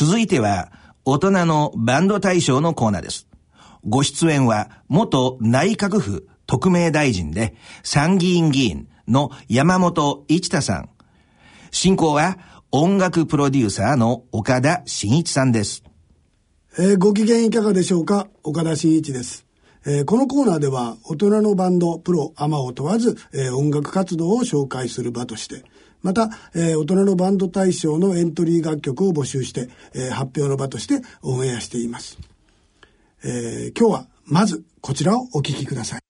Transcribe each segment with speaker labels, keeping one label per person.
Speaker 1: 続いては、大人のバンド大賞のコーナーです。ご出演は、元内閣府特命大臣で参議院議員の山本一太さん。進行は、音楽プロデューサーの岡田真一さんです。
Speaker 2: えー、ご機嫌いかがでしょうか？岡田真一です。えー、このコーナーでは大人のバンド、プロ、アマを問わず、えー、音楽活動を紹介する場として、また、えー、大人のバンド大賞のエントリー楽曲を募集して、えー、発表の場としてオンエアしています。えー、今日はまずこちらをお聴きください。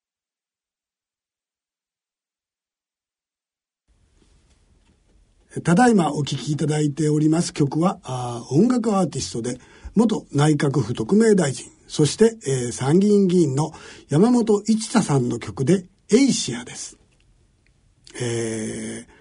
Speaker 2: ただいまお聴きいただいております曲はあ音楽アーティストで元内閣府特命大臣そして、えー、参議院議員の山本一太さんの曲で「エイシア」です。えー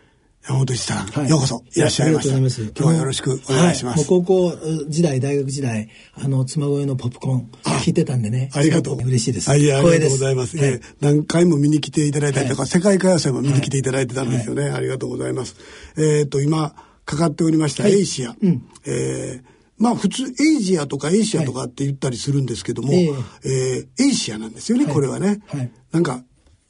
Speaker 2: 山本一太さん、はい、ようこそいらっしゃいました。今日はよろしくお願いします。はい、
Speaker 3: 高校時代、大学時代、あの、つま恋のポプコン聞いてたんでね。
Speaker 2: ありがとう。
Speaker 3: 嬉しいです。
Speaker 2: ありがとうございます。はい、えー、何回も見に来ていただいたりとか、世界歌謡祭も見に来ていただいてたんですよね。ありがとうございます。えっ、と、今、かかっておりました、エイシア。うん、えーまあ普通エイジアとかエイシアとかって言ったりするんですけども、はい、えー、えー、エイシアなんですよね、これはね。はい、なんか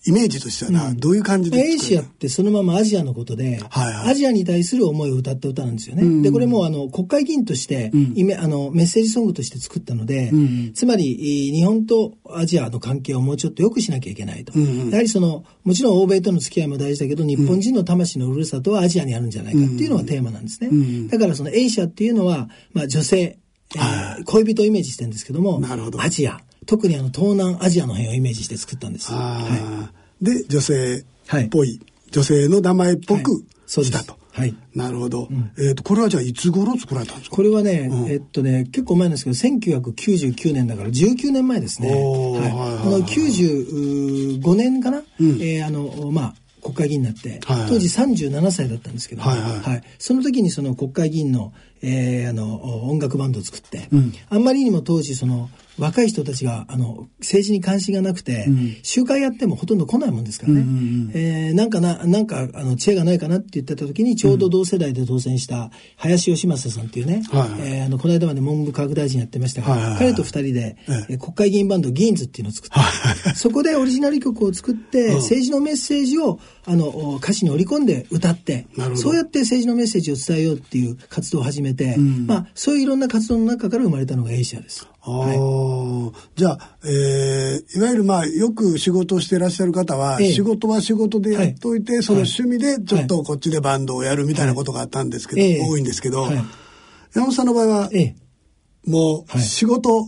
Speaker 2: イメージとしてはな、うん、どういう感じで
Speaker 3: エイシアってそのままアジアのことで、はいはい、アジアに対する思いを歌った歌なんですよね。うん、で、これもあの国会議員として、うん、あのメッセージソングとして作ったので、うん、つまり日本とアジアの関係をもうちょっと良くしなきゃいけないと。やはりその、もちろん欧米との付き合いも大事だけど、日本人の魂のふるさとはアジアにあるんじゃないかっていうのがテーマなんですね。だからそのエイシアっていうのは、まあ女性、えー、恋人をイメージしてるんですけども、ど。アジア、特にあの東南アジアの辺をイメージして作ったんです。は
Speaker 2: いで女性っぽい、はい、女性の名前っぽくしたと。はい。なるほど。うん、えっ、ー、と、これはじゃあいつ頃作られたんですか？
Speaker 3: これはね、うん、えっとね、結構前なんですけど、1999年だから19年前ですね。はい。あの、95年かな、うん、えー、あの、まあ、国会議員になって、はいはい、当時37歳だったんですけど、はいはい、はい、その時にその国会議員の、えー、あの音楽バンドを作って、うん、あんまりにも当時その若い人たちがあの政治に関心がなくて、うん、集会やってもほとんど来ないもんですからね、うんうんうん、えー、なんかななんかあの知恵がないかなって言ってた時にちょうど同世代で当選した林芳正さんっていうね、はいはい、えー、あのこの間まで文部科学大臣やってました。から、はいはい、彼と二人で、えー、国会議員バンドギーンズっていうのを作って、はいはい、そこでオリジナル曲を作って、政治のメッセージをあの歌詞に織り込んで歌ってそうやって政治のメッセージを伝えようっていう活動を始めて、うん、まあそういういろんな活動の中から生まれたのがエイシアです。
Speaker 2: はい、じゃあ、えー、いわゆるまあよく仕事をしていらっしゃる方は、ええ、仕事は仕事でやっといて、はい、その趣味でちょっとこっちでバンドをやるみたいなことがあったんですけど、はい、多いんですけど、はい、山本さんの場合は、もう仕事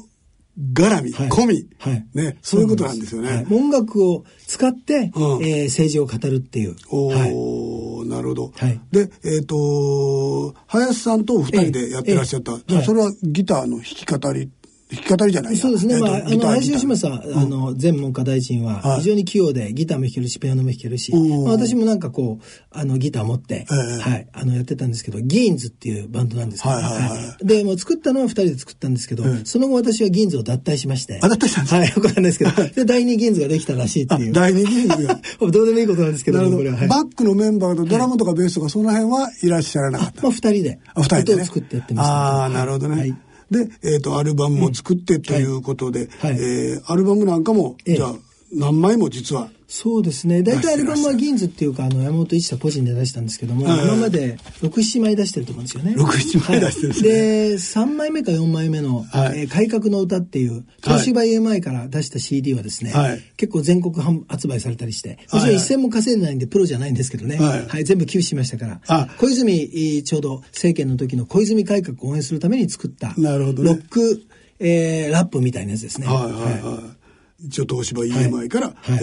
Speaker 2: 絡み、込み、ね、そういうことなんですよね。
Speaker 3: 音楽を使って、うん、えー、政治を語るっていう。
Speaker 2: おなるほど。で、えっ、ー、と、林さんと二人でやってらっしゃった。じゃあ、それはギターの弾き語り弾き語りじゃない
Speaker 3: そうですね。まあ、あの、林吉正、あの、前文科大臣は、非常に器用で、ギターも弾けるし、ピアノも弾けるし、まあ、私もなんかこう、あの、ギター持って、はい、あの、やってたんですけど、ギーンズっていうバンドなんですけど、はい。で、もう作ったのは二人で作ったんですけど、その後私はギーンズを脱退しまして。
Speaker 2: あ、脱退したんですか？
Speaker 3: はい、よくないですけど、で、第二ギーンズができたらしいっていう。
Speaker 2: 第二ギーンズが。
Speaker 3: どうでもいいことなんですけど、こ
Speaker 2: れは。バックのメンバーとドラムとかベースとか、その辺はいらっしゃらなかった。
Speaker 3: まあ、二人で。
Speaker 2: あ、二人で。
Speaker 3: 作ってやってました。
Speaker 2: ああ、なるほどね。はいで、えっ、ー、と、アルバムも作ってということで、はいはい、えー、アルバムなんかも、じゃあ、何枚も実は
Speaker 3: そうですね。大体アルバムはギンズっていうか、あの、山本一太個人で出したんですけども、今まで6、7枚出してると思うんですよね。
Speaker 2: 6、7枚出してるんですね。
Speaker 3: で、3枚目か4枚目の、はい、えー、改革の歌っていう、東芝 EMI から出した CD はですね、はい、結構全国発売されたりして、もちろん一銭も稼いでないんでプロじゃない。んですけどね、はい、はい、全部寄付しましたから、小泉、ちょうど政権の時の小泉改革を応援するために作った、なるほど、ね、ロック、えー、ラップみたいなやつですね。はいはい。はい
Speaker 2: 一応東芝 EMI から、はい、え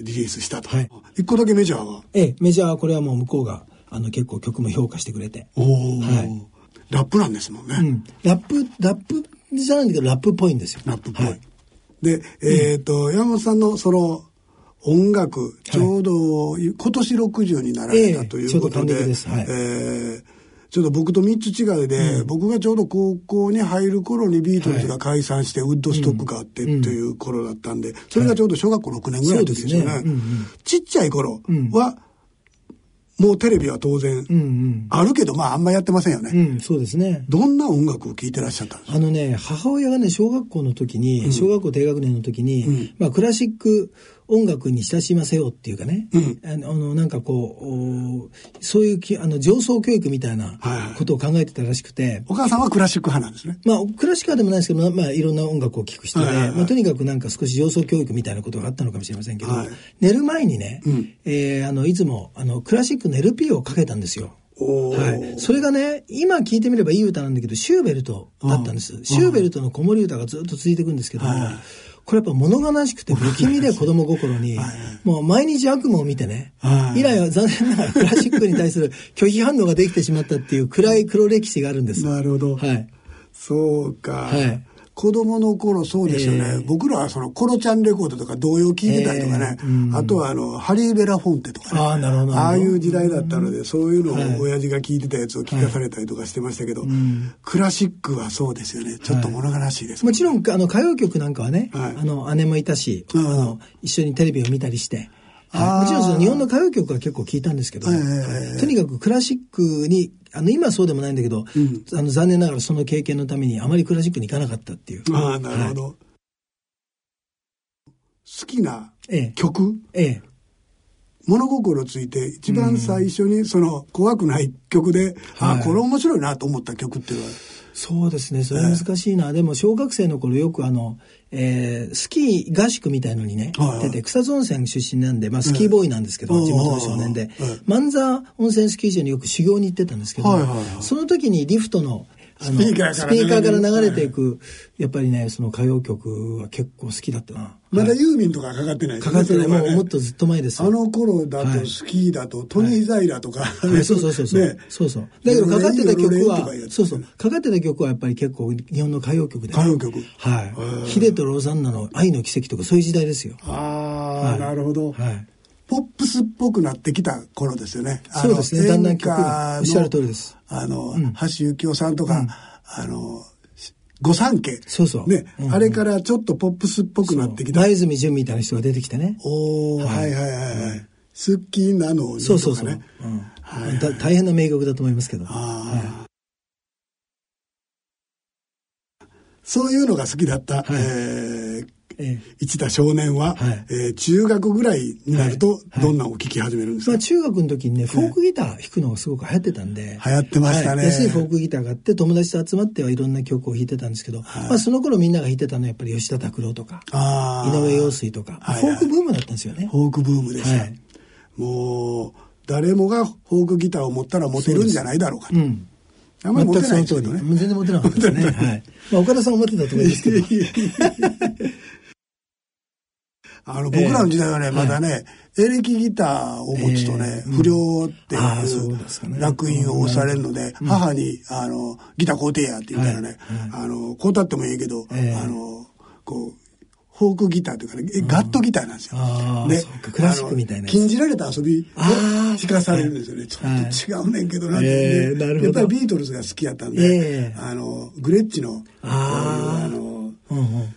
Speaker 2: ー、リリースしたと。はい、一個だけメジャーは？
Speaker 3: ええ、メジャーはこれはもう向こうが、あの、結構曲も評価してくれて。お
Speaker 2: はい。ラップなんですもんね。うん。
Speaker 3: ラップ、ラップじゃないんだけど、ラップっぽいんですよ。
Speaker 2: ラップっぽい。はい、で、えっ、ー、と、うん、山本さんのその、音楽、ちょうど、今年60になられたということで、えー、ちょうどはい、えーちょっと僕と3つ違いで、うん、僕がちょうど高校に入る頃にビートルズが解散して、ウッドストックがあってっていう頃だったんで、それがちょうど小学校6年ぐらいの時ですよね。ちっちゃい頃は、もうテレビは当然、あるけど、まああんまやってませんよね。
Speaker 3: うん、そうですね。
Speaker 2: どんな音楽を聴いてらっしゃったんですか？
Speaker 3: あのね、母親がね、小学校の時に、小学校低学年の時に、まあクラシック音楽に親しませようっていうかね、あの、なんかこう、そういうき、あの、上層教育みたいなことを考えてたらしくて、
Speaker 2: お母さんはクラシック派なんですね。
Speaker 3: まあ、クラシック派でもないですけど、まあ、いろんな音楽を聴く人で、まあ、とにかくなんか少し上層教育みたいなことがあったのかもしれませんけど、寝る前にね、えー、あの、いつも、あの、クラシックの LP をかけたんですよ。はい。それがね、今聞いてみればいい歌なんだけど、シューベルトだったんです。シューベルトの子守歌がずっと続いていくんですけども、これやっぱ物悲しくて不気味で子供心に、もう毎日悪夢を見てね、以来は残念ながら クラシックに対する拒否反応ができてしまったっていう暗い黒歴史があるんです。
Speaker 2: なるほど。はい。そうか。はい。子供の頃そうですよね、えー、僕らはそのコロちゃんレコードとか童謡聞いてたりとかね、えーうん、あとはあのハリー・ベラ・フォンテとかね。
Speaker 3: あなるほど。
Speaker 2: ああいう時代だったので、そういうのを親父が聞いてたやつを聞かされたりとかしてましたけど、はい、クラシックはそうですよね。ちょっと物悲しいです、
Speaker 3: ねはい、もちろんあの歌謡曲なんかはね、はい、あの姉もいたし、あの一緒にテレビを見たりしてはい、もちろんその日本の歌謡曲は結構聞いたんですけど、とにかくクラシックに、あの、今はそうでもないんだけど、うん、あの、残念ながらその経験のためにあまりクラシックに行かなかったっていう。
Speaker 2: ああ、なるほど。はい、好きな曲、え。えええ、物心ついて一番最初にその怖くない曲で、うん、あ、これ面白いなと思った曲っていうのは、
Speaker 3: そうですね。それ難しいな。えー、でも、小学生の頃よくあの、えー、スキー合宿みたいのにね、はいはい、出て、草津温泉出身なんで、まあ、スキーボーイなんですけど、えー、地元の少年で、万座温泉スキー場によく修行に行ってたんですけど、はいはいはい、その時にリフトの
Speaker 2: スピーカ
Speaker 3: ーから流れていく、やっぱりね、その歌謡曲は結構好きだったな。
Speaker 2: まだユーミンとかかかってない
Speaker 3: かかってない。もうもっとずっと前です
Speaker 2: あの頃だとスキーだとトニー・ザイラとか。
Speaker 3: そうそうそうそう。そうそう。だけどかかってた曲は、そうそう。かかってた曲はやっぱり結構日本の歌謡曲で。
Speaker 2: 歌謡曲。
Speaker 3: はい。ヒデとローザンナの愛の奇跡とかそういう時代ですよ。
Speaker 2: ああ、なるほど。はい。ポップスっぽくなってきた頃ですよね。
Speaker 3: そうですね。だんだん曲がおっしゃる通りです。
Speaker 2: あの、橋幸夫さんとか、あの、御三家。
Speaker 3: そうそう。
Speaker 2: ね、うんうん、あれからちょっとポップスっぽくなってきた。
Speaker 3: 前泉淳みたいな人が出てきてね。
Speaker 2: おお、はい、はいはいはい。好きなのに、ね、
Speaker 3: そうそうそう。うんはい、はい、大変な名曲だと思いますけど。あはい、
Speaker 2: そういうのが好きだった、はい、えー、一田少年は、はい、えー、中学ぐらいになると、どんなを聴き始めるんですか、
Speaker 3: まあ、中学の時にね、フォークギター弾くのがすごく流行ってたんで。
Speaker 2: 流行ってましたね。
Speaker 3: 安いフォークギターがあって、友達と集まってはいろんな曲を弾いてたんですけど、まあ、その頃みんなが弾いてたのはやっぱり吉田拓郎とか、井上陽水とか、フォークブームだったんですよね。
Speaker 2: フォークブームでした。もう、誰もがフォークギターを持ったら持てるんじゃないだろうかと。うん
Speaker 3: あんまり持てないですね。全然持てなかったですね。はい。まあ、岡田さんも持ってたと思いますけど。
Speaker 2: あの、僕らの時代はね、えー、まだね、エレキギターを持つとね、えー、不良っていう楽印を押されるので、うん、母に、あの、ギター買うてやって言ったらね、はい、あの、買うたってもいいけど、えー、あの、こう、フォークギターというかね、ガットギターなんですよ。
Speaker 3: で、クラシックみたいな。
Speaker 2: 禁じられた遊びを聞かされるんですよね。ちょっと違うねんけどなって、ね、やっぱりビートルズが好きやったんで、あの、グレッチの、あの、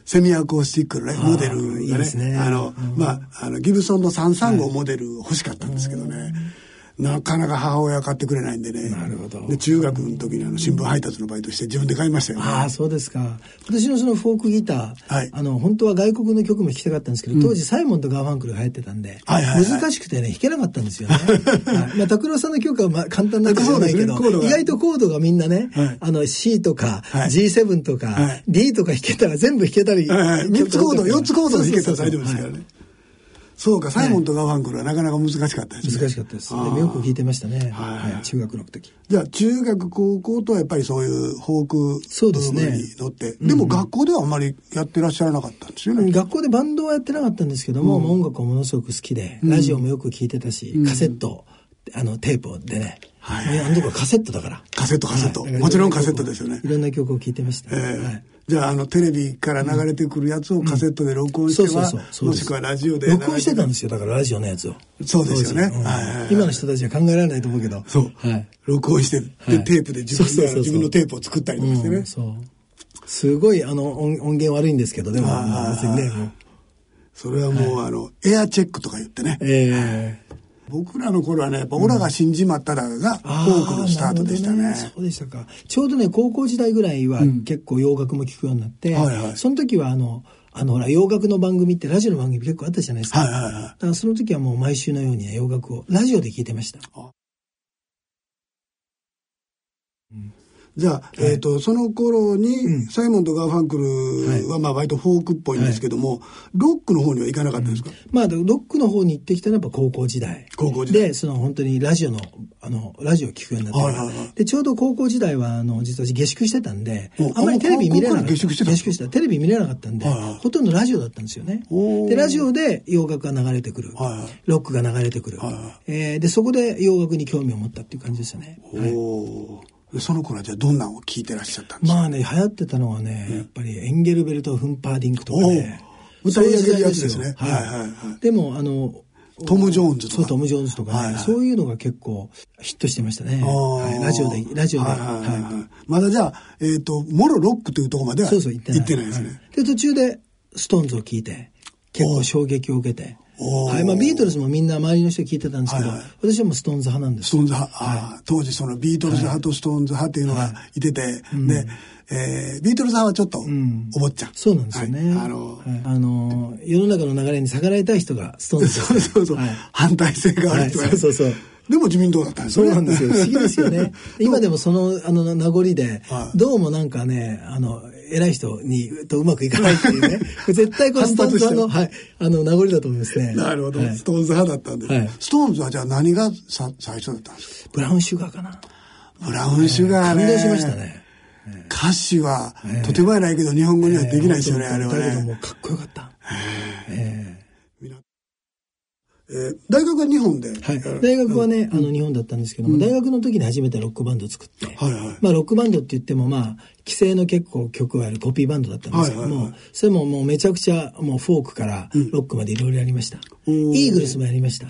Speaker 2: セミアコースティックのね、モデルがね、あの、まあ、あの、ギブソンの335モデル欲しかったんですけどね。なかなか母親買ってくれないんでね。
Speaker 3: なるほど。
Speaker 2: で、中学の時にあの新聞配達のバイトして自分で買いましたよ、ね、
Speaker 3: ああ、そうですか。私のそのフォークギター、はい、あの、本当は外国の曲も弾きたかったんですけど、当時サイモンとガーファンクルが流行ってたんで、はいはいはい、難しくてね、弾けなかったんですよね。はい、まあ、拓郎さんの曲はまあ簡単な曲じゃないけど、ね、意外とコードがみんなね、はい、あの C とか、はい、G7 とか、はい、D とか弾けたら全部弾けたり。
Speaker 2: はいはい、3つコード、4つコード弾けたら大丈夫ですからね。そうか、サイモンとガーファンクルはなかなか難しかったです
Speaker 3: ね。難しかったです。でもよく聞いてましたね。はい、中学の時。
Speaker 2: じゃあ、中学、高校とはやっぱりそういうフォークそうですね。に乗って。でも学校ではあんまりやってらっしゃらなかったんですよね。
Speaker 3: 学校でバンドはやってなかったんですけども、音楽はものすごく好きで、ラジオもよく聞いてたし、カセット、あの、テープでね。はい。あのとこカセットだから。
Speaker 2: カセット、カセット。もちろんカセットですよね。
Speaker 3: いろんな曲を聴いてました。ええ。はい
Speaker 2: じゃあ、あの、テレビから流れてくるやつをカセットで録音しては、もしくはラジオで。
Speaker 3: 録音してたんですよ、だからラジオのやつを。
Speaker 2: そうですよね。
Speaker 3: 今の人たちは考えられないと思うけど。
Speaker 2: そう。はい。録音して、で、テープで自分で自分のテープを作ったりとかしてね。そう。
Speaker 3: すごい、あの、音源悪いんですけど、でも、別にね、
Speaker 2: それはもう、あの、エアチェックとか言ってね。ええ僕らの頃はね、やっぱ、オラが死んじまったらが、フォークのスタートでしたね。ね
Speaker 3: そうでしたか。ちょうどね、高校時代ぐらいは結構洋楽も聴くようになって、はいはい、その時はあの、あの、ほら、洋楽の番組ってラジオの番組結構あったじゃないですか。はいはいはい。だからその時はもう毎週のように、ね、洋楽をラジオで聴いてました。
Speaker 2: うんじゃあ、はい、えっ、ー、と、その頃に、サイモンとガーファンクルは、まあ、割とフォークっぽいんですけども、はい、ロックの方には行かなかったんですか、うん、
Speaker 3: まあ、ロックの方に行ってきたのはやっぱ高校時代。
Speaker 2: 高校時代。
Speaker 3: で、その本当にラジオの、あの、ラジオを聞くようになって、はいはいはい、で、ちょうど高校時代は、あの、実は下宿してたんで、あんまりテレビ見れなかった。下宿してた下宿してた。テレビ見れなかったんで、はいはい、ほとんどラジオだったんですよね。で、ラジオで洋楽が流れてくる。はいはい、ロックが流れてくる。はいはい、えー、で、そこで洋楽に興味を持ったっていう感じですよね。はい
Speaker 2: その頃はじゃあどんなのを聞いてらっしゃったんですか？
Speaker 3: まあね、流行ってたのはね、やっぱりエンゲルベルト・フンパーディンクとかね。
Speaker 2: 歌い上げるやつですね。
Speaker 3: はいはいはい。でも、あの、
Speaker 2: トム・ジョーンズとか。
Speaker 3: そう、トム・ジョーンズとかね、はいはい、そういうのが結構ヒットしてましたね。はい、ラジオで、ラジオで。はいはいはい
Speaker 2: はい、まだじゃあ、えっ、ー、と、もろロックというところまではそうそう行ってない行ってないですね、はい。
Speaker 3: で、途中でストーンズを聞いて、結構衝撃を受けて、はい。まあ、ビートルズもみんな周りの人聞いてたんですけど、はいはい、私はもうストーンズ派なんです。
Speaker 2: ストーンズ派、はい、当時そのビートルズ派とストーンズ派っていうのがいてて、はい、で、えー、ビートルズ派はちょっと思っちゃう、うん、
Speaker 3: そうなんですよね、はい、あのー、あのー、世の中の流れに逆らいたい人がストーンズ
Speaker 2: そうそうそう、反体制がある人が、そうそうそう。でも自民党だったんです
Speaker 3: ね。そうなんですよ。不思議ですよね。今でもその、あの、名残で、どうもなんかね、あの、偉い人にとうまくいかないっていうね。絶対これストーンズ派の、はい、あの、名残だと思いますね。
Speaker 2: なるほど。はい、ストーンズ派だったんで。はい、ストーンズはじゃあ何がさ最初だったんですか？
Speaker 3: ブラウンシュガーかな。
Speaker 2: ブラウンシュガーね。
Speaker 3: 感動しましたね。
Speaker 2: 歌詞は、とてもないけど、日本語にはできないですよね、あれはね。だけど
Speaker 3: もかっこよかった。え
Speaker 2: ええー、大学は日本で、はい、
Speaker 3: 大学はね、あの日本だったんですけども、うん、大学の時に初めてロックバンドを作って、はいはい、まあロックバンドって言ってもまあ規制の結構曲があるコピーバンドだったんですけども、はいはいはい、それももうめちゃくちゃもうフォークからロックまでいろいろやりました、うん、イーグルスもやりました。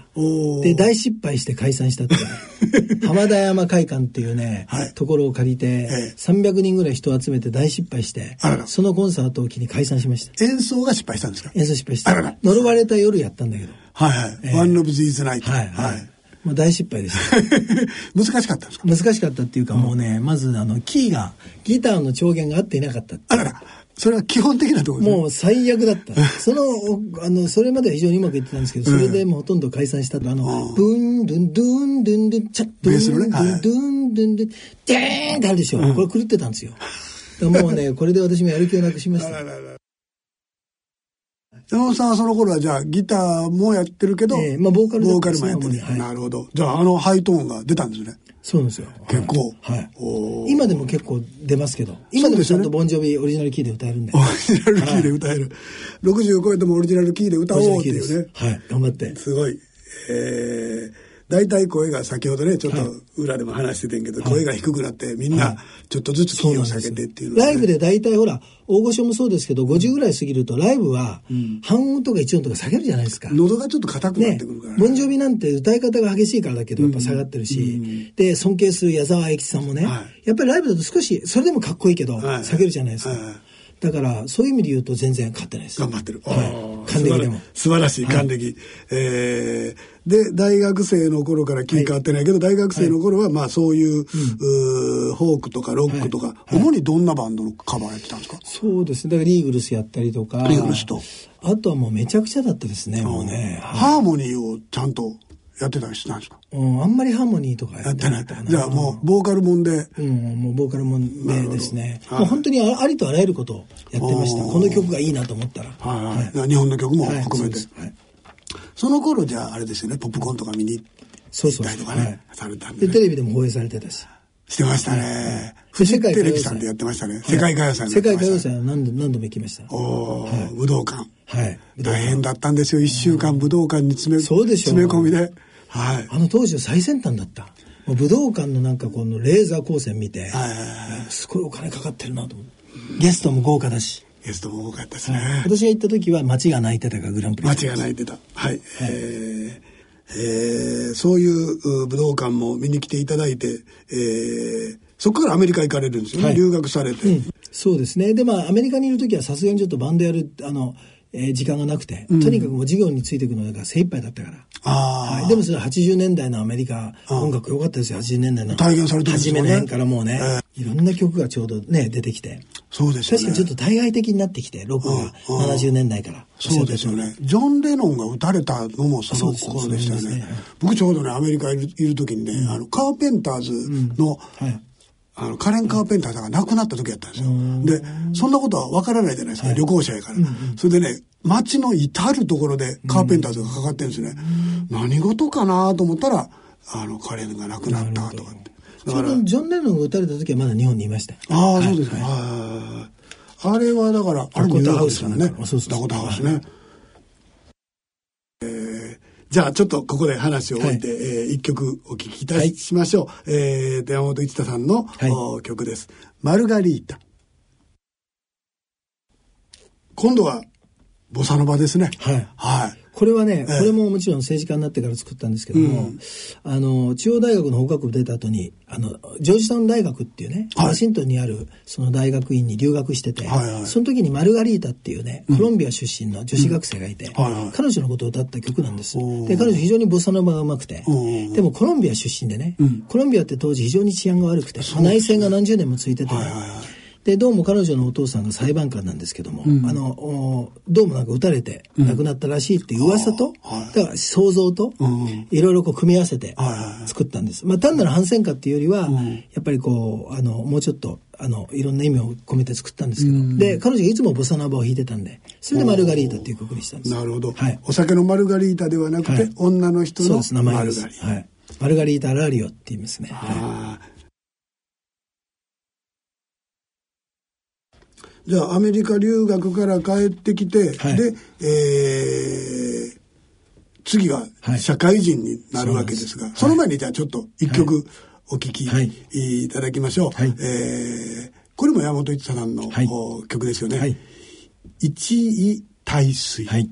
Speaker 3: で大失敗して解散したって 浜田山会館っていうね、はい、ところを借りて、ええ、300人ぐらい人を集めて大失敗してそのコンサートを機に解散しました。
Speaker 2: 演奏が失敗したんですか？
Speaker 3: 演奏失敗して呪われた夜やったんだけど。
Speaker 2: はいはい。えー、One of These Night。
Speaker 3: はい、はい。まあ大失敗でした。
Speaker 2: 難しかったんですか？
Speaker 3: 難しかったっていうか、もうね、まずあの、キーが、ギターの調弦が合っていなかった
Speaker 2: あらら。それは基本的なところ
Speaker 3: もう最悪だった。その、あの、それまでは非常にうまくいってたんですけど、それでもうほとんど解散したと、あの、ブン、ドゥン、ドゥン、ドゥン、ドゥン、チャッ、ドゥン、ドゥン、ドゥン、ドゥン、ドゥン、ドゥン、デーンってあるでしょ。これ狂ってたんですよ。もうね、これで私もやる気をなくしました。
Speaker 2: 山本さんはその頃はじゃあギターもやってるけど、えー、まあボーカルボーカルもやってる、はい、なるほど。じゃああのハイトーンが出たんですね。
Speaker 3: そうなんですよ。
Speaker 2: 結構。
Speaker 3: はい。今でも結構出ますけど、今でもちゃんとボンジョビオリジナルキーで歌えるんで。
Speaker 2: オリジナルキーで歌える。はい、60超えてもオリジナルキーで歌おうっていうね。
Speaker 3: はい、頑張って。
Speaker 2: すごい。えー、大体声が先ほどねちょっと裏でも話しててんけど、はい、声が低くなってみんなちょっとずつキーを下げてっていう、
Speaker 3: ね、ライブで大体ほら大御所もそうですけど50ぐらい過ぎるとライブは半音とか1音とか下げるじゃないですか、
Speaker 2: 喉がちょっと硬くなってくるから、
Speaker 3: ね、ボンジョビなんて歌い方が激しいからだけどやっぱ下がってるし、うん、で尊敬する矢沢永吉さんもね、はい、やっぱりライブだと少しそれでもかっこいいけど、下げるじゃないですか、はいだからそういう意味で言うと全然勝ってないです。
Speaker 2: 頑張ってる。
Speaker 3: はい。還暦でも。
Speaker 2: 素晴らしい還暦。はい、えー、で大学生の頃から気変わってないけど、はい、大学生の頃はまあそういう,、うフォークとかロックとか、主にどんなバンドのカバーやってたんですか？
Speaker 3: そうですね。だからリーグルスやったりとか。
Speaker 2: リーグルスと。
Speaker 3: あとはもうめちゃくちゃだったですね。もうね。
Speaker 2: ハーモニーをちゃんと。やってたりしたんですか？
Speaker 3: うん、あんまりハーモニーとかやってなかった。
Speaker 2: じゃあもう、ボーカルもんで。
Speaker 3: うん、もうボーカルもんでですね。もう本当にありとあらゆることをやってました。この曲がいいなと思ったら。
Speaker 2: はい、はい。日本の曲も含めて。はい、その頃じゃああれですよね、ポップコーンとか見に行ったりとかね、されたん
Speaker 3: で。で、テレビでも放映されてたし。
Speaker 2: してましたね。フジテレビさんでやってましたね。世界歌謡祭
Speaker 3: 世界歌謡祭は何度何度も行きました。
Speaker 2: お武道館。はい。大変だったんですよ。一週間武道館に詰め、
Speaker 3: そうで
Speaker 2: しょ詰め込みで。
Speaker 3: はい、あの当時は最先端だった。武道館のなんかこのレーザー光線見て、すごいお金かかってるなと思って。ゲストも豪華だし。
Speaker 2: ゲストも多かったですね。
Speaker 3: 私が行った時は街が泣いてたがグランプリ。
Speaker 2: 街が泣いてた。はい。はい、えー、えー、そういう武道館も見に来ていただいて、えー、そこからアメリカ行かれるんですよね、はい、留学されて、
Speaker 3: うん、そうですねでまあアメリカにいる時はさすがにちょっとバンドやるあのえー、時間がなくて、とにかくもう授業についていくのが精一杯だったから。はい、でもそれ80年代のアメリカ音楽良かったですよ。80年代の。
Speaker 2: 体現されてるんです
Speaker 3: ね。初めの辺からもうね、えー、いろんな曲がちょうどね出てきて。
Speaker 2: そうですね。
Speaker 3: 確かにちょっと対外的になってきてロックが70年代から。
Speaker 2: そうですよね。ジョン・レノンが撃たれたのもその頃でしたよね、ね、僕ちょうどねアメリカいるいる時にね、うん、あのカーペンターズの、うん。はいあの、カレン・カーペンターさんが亡くなった時やったんですよ。で、そんなことはわからないじゃないですか、はい、旅行者やから。うんうん、それでね、街の至るところでカーペンターズがかかってるんですね。何事かなと思ったら、あの、カレンが亡くなったとかって。
Speaker 3: ちょうどジョン・レノンが撃たれた時はまだ日本にいました。
Speaker 2: ああ、そうですか。はい、あれはだから、あれもニューヨークですからね。ダコタハウスね。じゃあちょっとここで話を置いて、はい、えー、一曲お聴きいたしましょう。はい、えー、山本一太さんの、はい、曲です。マルガリータ。今度はボサノバですね。
Speaker 3: はい。はい。これはね、これももちろん政治家になってから作ったんですけども、うん、あの、中央大学の法学部出た後に、あの、ジョージタウン大学っていうね、はい、ワシントンにあるその大学院に留学してて、はいはい、その時にマルガリータっていうね、コロンビア出身の女子学生がいて、うん。はいはい、彼女のことを歌った曲なんです。で、彼女非常にボサノバが上手くて、でもコロンビア出身でね、うん、コロンビアって当時非常に治安が悪くて、内戦が何十年も続いてて、はいはいはいでどうも彼女のお父さんが裁判官なんですけども、うん、あのどうもなんか撃たれて亡くなったらしいっていう噂と、うん、だから想像と、いろいろこう組み合わせて作ったんです。まあ単なる反戦歌っていうよりは、やっぱりこうあのもうちょっとあのいろんな意味を込めて作ったんですけど、で彼女がいつもボサノバを弾いてたんでそれでマルガリータっていう曲にしたんです。
Speaker 2: なるほど、はい、お酒のマルガリータではなくて、はい、女の人のマルガリータ。はい、
Speaker 3: マルガリータ・ラリオって言いますね。はい
Speaker 2: じゃあアメリカ留学から帰ってきて、はい、で、えー、次は社会人になるわけですが、はい、その前にじゃあちょっと一曲お聴きい。ただきましょう。はい、えー、これも山本一太さんの、曲ですよね。はい、一位大水、はい、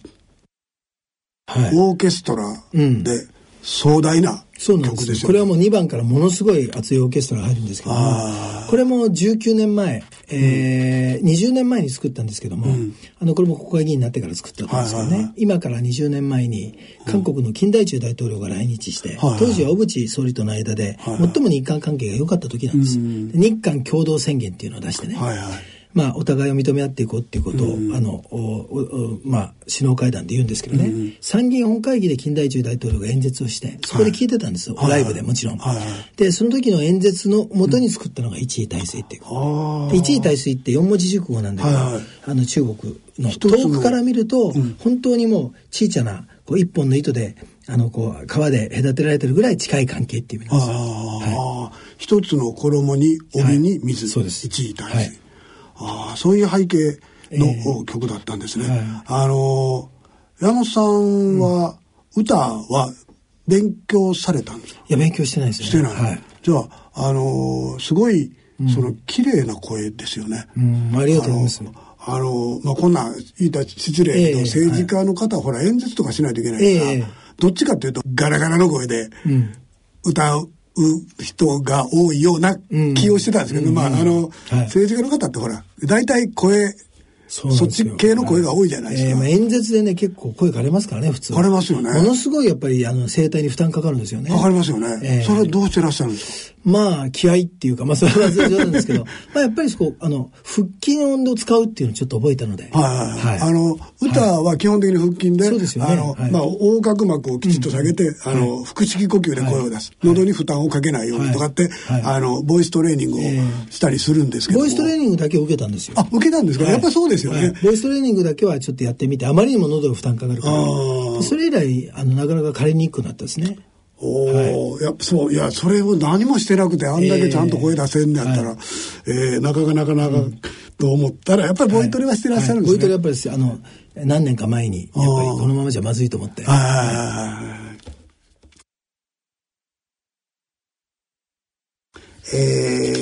Speaker 2: オーケストラで壮大な
Speaker 3: そうなんです、これはもう2番からものすごい熱いオーケストラが入るんですけどもこれも19年前、えーうん、20年前に作ったんですけども、うん、あのこれも国会議員になってから作ったんですよね、はいはいはい、今から20年前に韓国の金大中大統領が来日して、うん、当時は小渕総理との間で最も日韓関係が良かった時なんです、日韓共同宣言っていうのを出してね、はいはいまあ、お互いを認め合っていこうっていうことを、うん、あのまあ、首脳会談で言うんですけどね、うん、参議院本会議で金大中大統領が演説をしてそこで聞いてたんですよ、はい、ライブでもちろん、はい。はい、でその時の演説のもとに作ったのが一位大水っていう、うん、一位大水って四文字熟語なんだけど、はいはい、あの中国の遠くから見ると、本当にもう小さなこう一本の糸であのこう川で隔てられてるぐらい近い関係っていう意味なんですよ。
Speaker 2: はい、一つの衣に帯に水、はい、そうです。一位大水、はいあそういう背景の曲だったんですね。えーはい、あの山本さんは、歌は勉強されたんですか？
Speaker 3: いや勉強してないですね。
Speaker 2: してない。はい、じゃああのすごいその綺麗な声ですよね。
Speaker 3: うん、ありがとうございます。
Speaker 2: あの、まあ、こんな言いた失礼けど、えー、政治家の方は、ほら演説とかしないといけないから、えー、どっちかっていうとガラガラの声で歌う人が多いような気をしてたんですけど、うん、まあ、あの、はい、政治家の方ってほら、大体声、そっち系の声が多いじゃないですか。えー、まあ、
Speaker 3: 演説でね、結構声枯れますからね、普通。
Speaker 2: 枯れますよね。
Speaker 3: ものすごいやっぱり、あの、声帯に負担かかるんですよね。
Speaker 2: かかりますよね。えー、それはどうしてらっしゃるんですか？
Speaker 3: まあ、気合っていうか、まあ、それは冗談ですけど、まあ、やっぱりそこ、あの、腹筋を使うっていうのをちょっと覚えたので。
Speaker 2: はいはいはい。あの、歌は基本的に腹筋で、そうですよね。あの、まあ、横隔膜をきちっと下げて、あの、腹式呼吸で声を出す。喉に負担をかけないようにとかって、あの、ボイストレーニングをしたりするんですけど。
Speaker 3: ボイストレーニングだけ受けたんですよ。
Speaker 2: あ、受けたんですか？やっぱそうですよね。
Speaker 3: ボイストレーニングだけはちょっとやってみて、あまりにも喉が負担かかるから。それ以来、あの、なかなか枯れにくくなったですね。
Speaker 2: おお、はい、やっぱそう、いや、それを何もしてなくて、あんだけちゃんと声出せんのやったら、えー、えー、なかなかなか、と思ったら、やっぱりボイトレはしてらっしゃるんですね。
Speaker 3: はいはい、ボイトレやっぱり、あの、何年か前に、やっぱりこのままじゃまずいと思って。
Speaker 2: えー、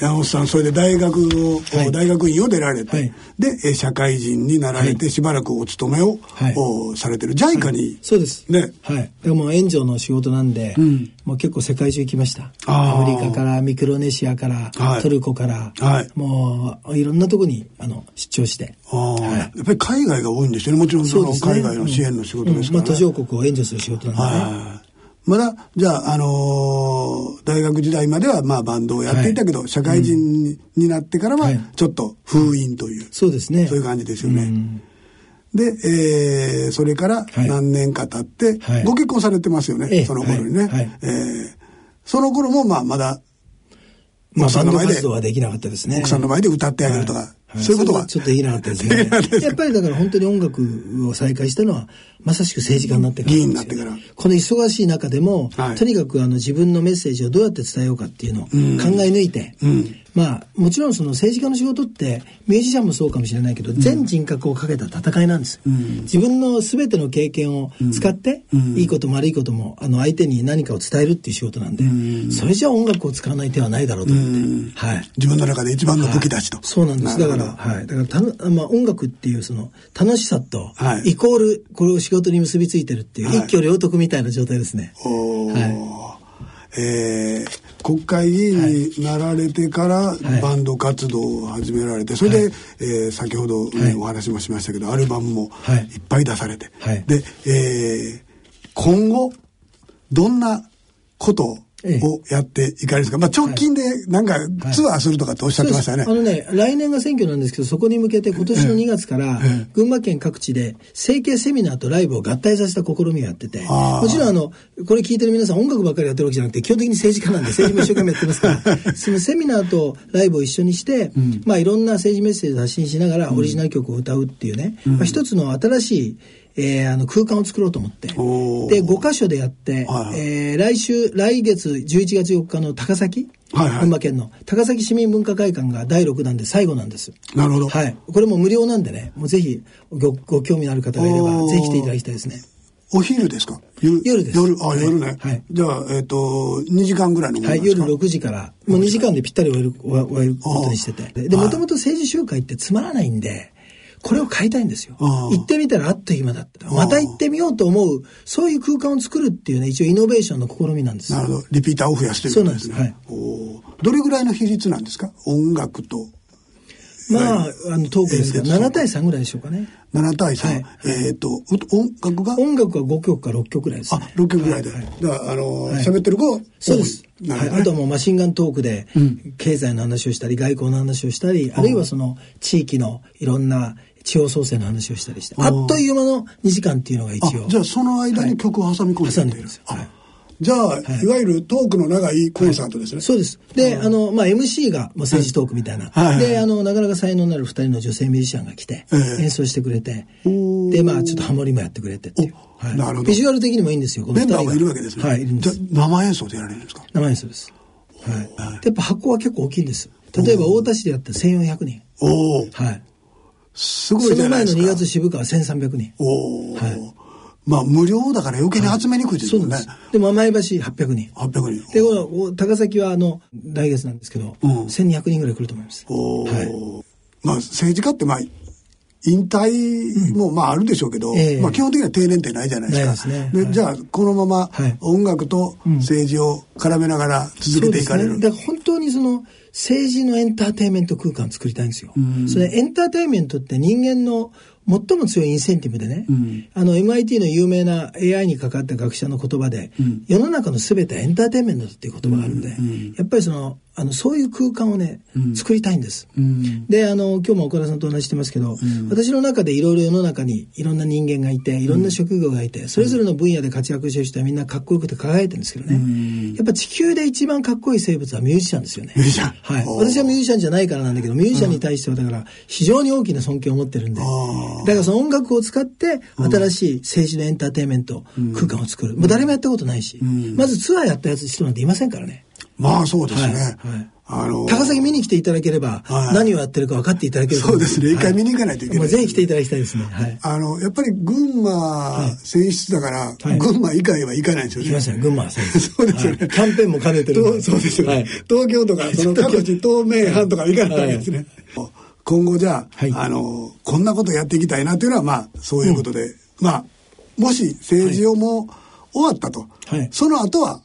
Speaker 2: 山本さん、それで大学を、はい、大学院を出られて、はい、で、社会人になられて、しばらくお勤めを、はい、されてる。JICA に、
Speaker 3: そうです。ね。はい。でも援助の仕事なんで、うん、もう結構世界中行きました。アメリカから、ミクロネシアから、トルコから、はい、もう、いろんなとこに、あの、出張して。
Speaker 2: ああ、やっぱり海外が多いんですよね。もちろん、その、海外の支援の仕事ですから、ね、まあ、
Speaker 3: 途上国を援助する仕事なんでね。
Speaker 2: まだ、じゃあ、あのー、大学時代までは、まあ、バンドをやっていたけど、はい、社会人にうん、になってからは、ちょっと封印という、
Speaker 3: そうですね。
Speaker 2: そういう感じですよね。うん、で、えー、それから何年か経って、はい、ご結婚されてますよね、その頃にね。はい、えー、その頃も、まあ、まだ、
Speaker 3: まあ、バンド活動はできなかったですね。
Speaker 2: 奥さんの前で歌ってあげるとか、そういうことは？
Speaker 3: ちょっとできなかったですね。やっぱりだから本当に音楽を再開したのは、まさしく政治家になってから、
Speaker 2: 議員になってから。
Speaker 3: この忙しい中でも、はい、とにかくあの自分のメッセージをどうやって伝えようかっていうのを考え抜いて、うん、まあ、もちろんその政治家の仕事って、ミュージシャンもそうかもしれないけど、全人格をかけた戦いなんです。うん、自分の全ての経験を使って、いいことも悪いことも、あの、相手に何かを伝えるっていう仕事なんで、それじゃ音楽を使わない手はないだろうと思って。はい。
Speaker 2: 自分の中で一番の武器だしと。
Speaker 3: はい、そうなんです。だから、はい。だからた、まあ、音楽っていうその、楽しさと、イコール、これを仕事に結びついてるっていう、一挙両得みたいな状態ですね。
Speaker 2: はい。えー、国会議員になられてからバンド活動を始められて、それで、はい、えー、先ほど、ね、お話もしましたけどアルバムもいっぱい出されて、はい、で、えー、今後どんなことををやっていかれるんですか、まあ、直近でなんかツアーするとかっておっしゃってましたね、
Speaker 3: はいはい、あのね来年が選挙なんですけどそこに向けて今年の2月から群馬県各地で整形セミナーとライブを合体させた試みをやっててもちろんあのこれ聞いてる皆さん音楽ばっかりやってるわけじゃなくて基本的に政治家なんで政治も一生懸命やってますから。そのセミナーとライブを一緒にして、うん、まあいろんな政治メッセージを発信しながらオリジナル曲を歌うっていうね、うん、まあ、一つの新しいえー、あの空間を作ろうと思って、で、5箇所でやって、はい、えー、来週、来月11月4日の高崎、はいはい、群馬県の高崎市民文化会館が第6弾で最後なんです。
Speaker 2: なるほど。
Speaker 3: はい。これも無料なんでね、もうぜひごご興味のある方がいれば、ぜひ来ていただきたいですね。
Speaker 2: お昼ですか？
Speaker 3: 夜です。
Speaker 2: 夜、あ、夜ね。はい。じゃあ、えっ、ー、と、2時間ぐらいの
Speaker 3: はい、夜6時から、もう2時間でぴったり終える、終えることにしてて。で、もともと政治集会ってつまらないんで、これを変えたいんですよ。行ってみたらあっという間だった。また行ってみようと思う、そういう空間を作るっていうね、一応イノベーションの試みなんです。
Speaker 2: なるほど。リピーターを増やしてる、
Speaker 3: ね、そうなんです。はい。
Speaker 2: どれぐらいの比率なんですか？音楽と。
Speaker 3: まあ、あの、トークですけど、7対3ぐらいでしょうかね。
Speaker 2: 7対3。はい、えっ、ー、と、音楽が？
Speaker 3: 音楽は5曲か6曲ぐらいです、ね。
Speaker 2: あ、6曲ぐらいで。はい、だから、あの、喋、はい、ってる子
Speaker 3: そうです。はい、あとはもうマシンガントークで、経済の話をしたり、外交の話をしたり、あるいはその地域のいろんな地方創生の話をしたりして、あっという間の2時間っていうのが一応。
Speaker 2: じゃあその間に曲を挟み込んで、はんでるんですよ。はいじゃあ、はい、いわゆるトークの長いコンサートですね。はい、
Speaker 3: そうです。で、あの、まあ、MC が、まあ、政治トークみたいな。はい、で、あの、なかなか才能のある二人の女性ミュージシャンが来て、演奏してくれて、で、まあ、ちょっとハモリもやってくれてっていう。
Speaker 2: はい、なるほど。
Speaker 3: ビジュアル的にもいいんですよ、
Speaker 2: このメンバーがいるわけですね。はい、いるんです。生演奏でやられるんですか？
Speaker 3: 生演奏です。はい。やっぱ箱は結構大きいんです。例えば、太田市でやったら1400人。
Speaker 2: お
Speaker 3: はい。
Speaker 2: すごい
Speaker 3: じゃないですか。その前の2月渋川1300人。
Speaker 2: おはい。まあ無料だから余計に集めにくいですよね。はい、
Speaker 3: でも前橋800人。
Speaker 2: 800
Speaker 3: 人。で、この高崎はあの、来月なんですけど、うん、1200人ぐらい来ると思います。おはい。
Speaker 2: まあ政治家ってまあ、引退もまああるでしょうけど、うんえー、まあ基本的には定年ってないじゃないですか。で、ねはい、じゃあこのまま音楽と政治を絡めながら続けていかれる。
Speaker 3: うん、ね、だから本当にその政治のエンターテインメント空間を作りたいんですよ。それエンターテインメントって人間の最も強いインセンティブでね、うん、あの MIT の有名な AI にかかった学者の言葉で、うん、世の中の全てはエンターテインメントっていう言葉があるんで、うん、やっぱりそのあのそういう空間をね、作りたいんです。であの今日も岡田さんと同じしてますけど、私の中でいろいろ世の中にいろんな人間がいていろんな職業がいて、それぞれの分野で活躍してる人はみんなかっこよくて輝いてるんですけどね、やっぱ地球で一番かっこいい生物はミュージシャンですよね。
Speaker 2: ミュージシャン。
Speaker 3: はい。私はミュージシャンじゃないからなんだけどミュージシャンに対してはだから非常に大きな尊敬を持ってるんで、だからその音楽を使って新しい政治のエンターテインメント空間を作る。もう誰もやったことないし、まずツアーやったやつ人なんていませんからね。
Speaker 2: まあそうですね。はいはい。
Speaker 3: あのー、高崎見に来ていただければ、はい、何をやってるか分かっていただける
Speaker 2: そうですね。一回見に行かないといけない、
Speaker 3: ね、ぜひ来ていただきたいですね。はい。
Speaker 2: あの、やっぱり群馬選出だから、はい、群馬以外は行かないんですよね。
Speaker 3: 行きません、群馬選
Speaker 2: 出。そうですよね、
Speaker 3: キャンペーンも兼ねてる
Speaker 2: そうですよね。東京とか、その各地東名阪とか行かないわけですね。今後じゃあ、あの、こんなことやっていきたいなというのは、まあ、そういうことで、うん、まあ、もし政治をもう終わったと、その後は、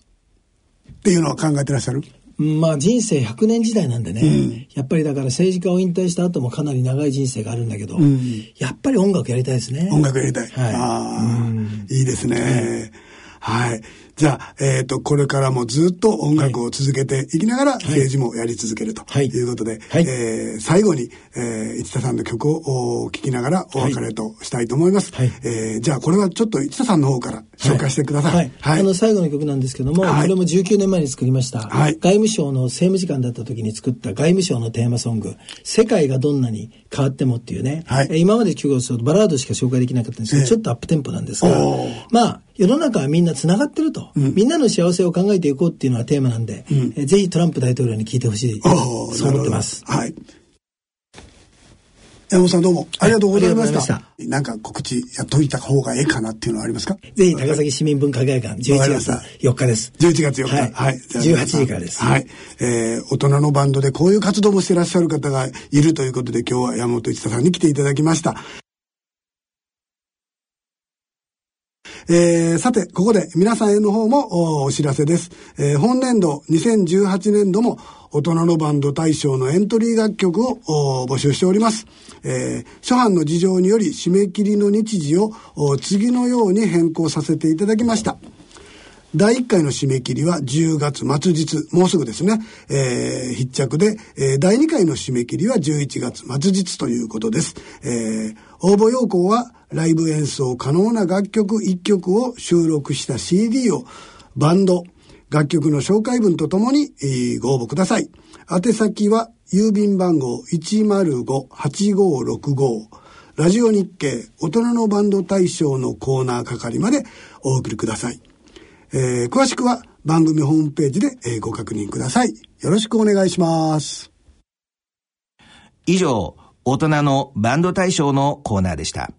Speaker 2: っていうのは考えてらっしゃる？
Speaker 3: まあ人生100年時代なんでね、うん、やっぱりだから政治家を引退した後もかなり長い人生があるんだけど、うん、やっぱり音楽やりたいですね。
Speaker 2: 音楽やりたい。はい、ああ、いいですね。はい。じゃあ、えっ、ー、と、これからもずっと音楽を続けていきながら、政治もやり続けるとい。うことで、はい、えー、最後に、えー、市田さんの曲を聴きながらお別れとしたいと思います。はい、えー、じゃあ、これはちょっと市田さんの方から紹介してください。はい。
Speaker 3: はい、あの、最後の曲なんですけども、これも19年前に作りました、はい、外務省の政務次官だった時に作った外務省のテーマソング、世界がどんなに変わってもっていうね、はい、今まで曲をするとバラードしか紹介できなかったんですけど、えー、ちょっとアップテンポなんですが、まあ、世の中はみんな繋がってると、うん、みんなの幸せを考えていこうっていうのがテーマなんで、うん、えぜひトランプ大統領に聞いてほしいそう思ってます。
Speaker 2: はい。山本さんどうもありがとうございました。なんか告知やっといた方がええかなっていうのはありますか？
Speaker 3: ぜひ高崎市民文化会館11月4日です。
Speaker 2: 11月4日。はい。
Speaker 3: はい、18時からです。
Speaker 2: はい。えー、大人のバンドでこういう活動もしてらっしゃる方がいるということで今日は山本一太さんに来ていただきました。えー、さて、ここで皆さんへの方もお知らせです。えー、本年度2018年度も大人のバンド大賞のエントリー楽曲を募集しております。えー、初版の事情により締め切りの日時を次のように変更させていただきました。第1回の締め切りは10月末日、もうすぐですね、えー、必着で、えー、第2回の締め切りは11月末日ということです。えー、応募要項はライブ演奏可能な楽曲1曲を収録した CD をバンド、楽曲の紹介文とともに、えー、ご応募ください。宛先は郵便番号105-8565ラジオ日経大人のバンド大賞のコーナー係までお送りください。えー、詳しくは番組ホームページで、えー、ご確認ください。よろしくお願いします。
Speaker 1: 以上、大人のバンド大賞のコーナーでした。